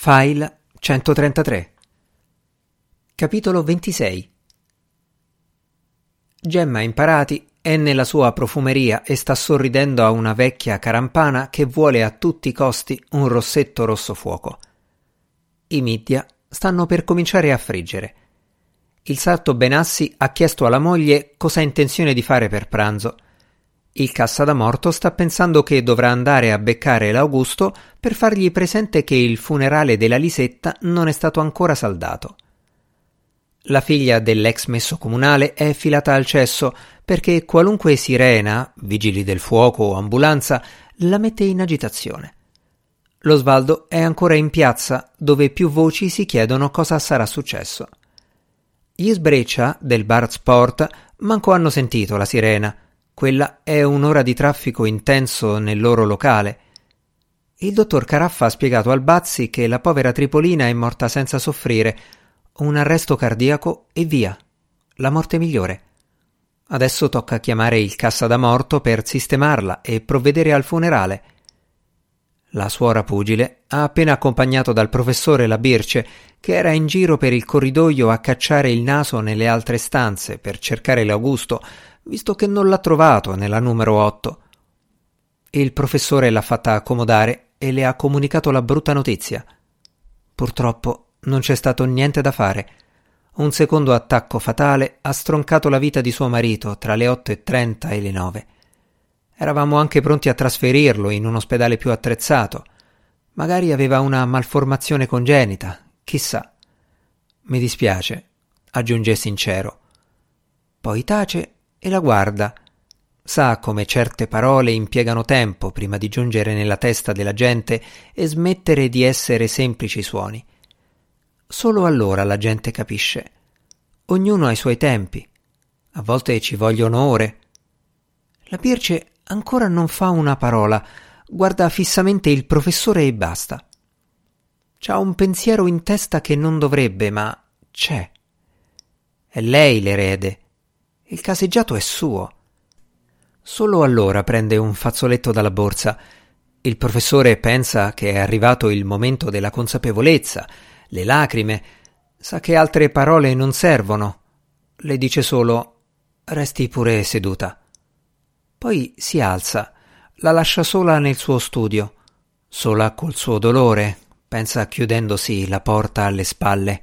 File 133 Capitolo 26 Gemma Imparati è nella sua profumeria e sta sorridendo a una vecchia carampana che vuole a tutti i costi un rossetto rosso fuoco. I Middia stanno per cominciare a friggere. Il sarto Benassi ha chiesto alla moglie cosa ha intenzione di fare per pranzo – il cassa da morto sta pensando che dovrà andare a beccare l'Augusto per fargli presente che il funerale della Lisetta non è stato ancora saldato. La figlia dell'ex messo comunale è filata al cesso perché qualunque sirena, vigili del fuoco o ambulanza, la mette in agitazione. Lo Svaldo è ancora in piazza dove più voci si chiedono cosa sarà successo. Gli sbreccia del bar sport manco hanno sentito la sirena quella è un'ora di traffico intenso nel loro locale. Il dottor Caraffa ha spiegato al Bazzi che la povera Tripolina è morta senza soffrire, un arresto cardiaco e via. La morte migliore. Adesso tocca chiamare il cassa da morto per sistemarla e provvedere al funerale. La suora pugile ha appena accompagnato dal professore la Birce, che era in giro per il corridoio a cacciare il naso nelle altre stanze per cercare l'Augusto, visto che non l'ha trovato nella numero 8. Il professore l'ha fatta accomodare e le ha comunicato la brutta notizia. Purtroppo non c'è stato niente da fare. Un secondo attacco fatale ha stroncato la vita di suo marito tra le 8.30 e le 9. Eravamo anche pronti a trasferirlo in un ospedale più attrezzato. Magari aveva una malformazione congenita, chissà. Mi dispiace, aggiunge sincero. Poi tace e la guarda. Sa come certe parole impiegano tempo prima di giungere nella testa della gente e smettere di essere semplici suoni. Solo allora la gente capisce. Ognuno ha i suoi tempi. A volte ci vogliono ore. La Birce ancora non fa una parola, guarda fissamente il professore e basta. C'ha un pensiero in testa che non dovrebbe, ma c'è. È lei l'erede il caseggiato è suo. Solo allora prende un fazzoletto dalla borsa. Il professore pensa che è arrivato il momento della consapevolezza, le lacrime, sa che altre parole non servono. Le dice solo resti pure seduta. Poi si alza, la lascia sola nel suo studio, sola col suo dolore, pensa chiudendosi la porta alle spalle.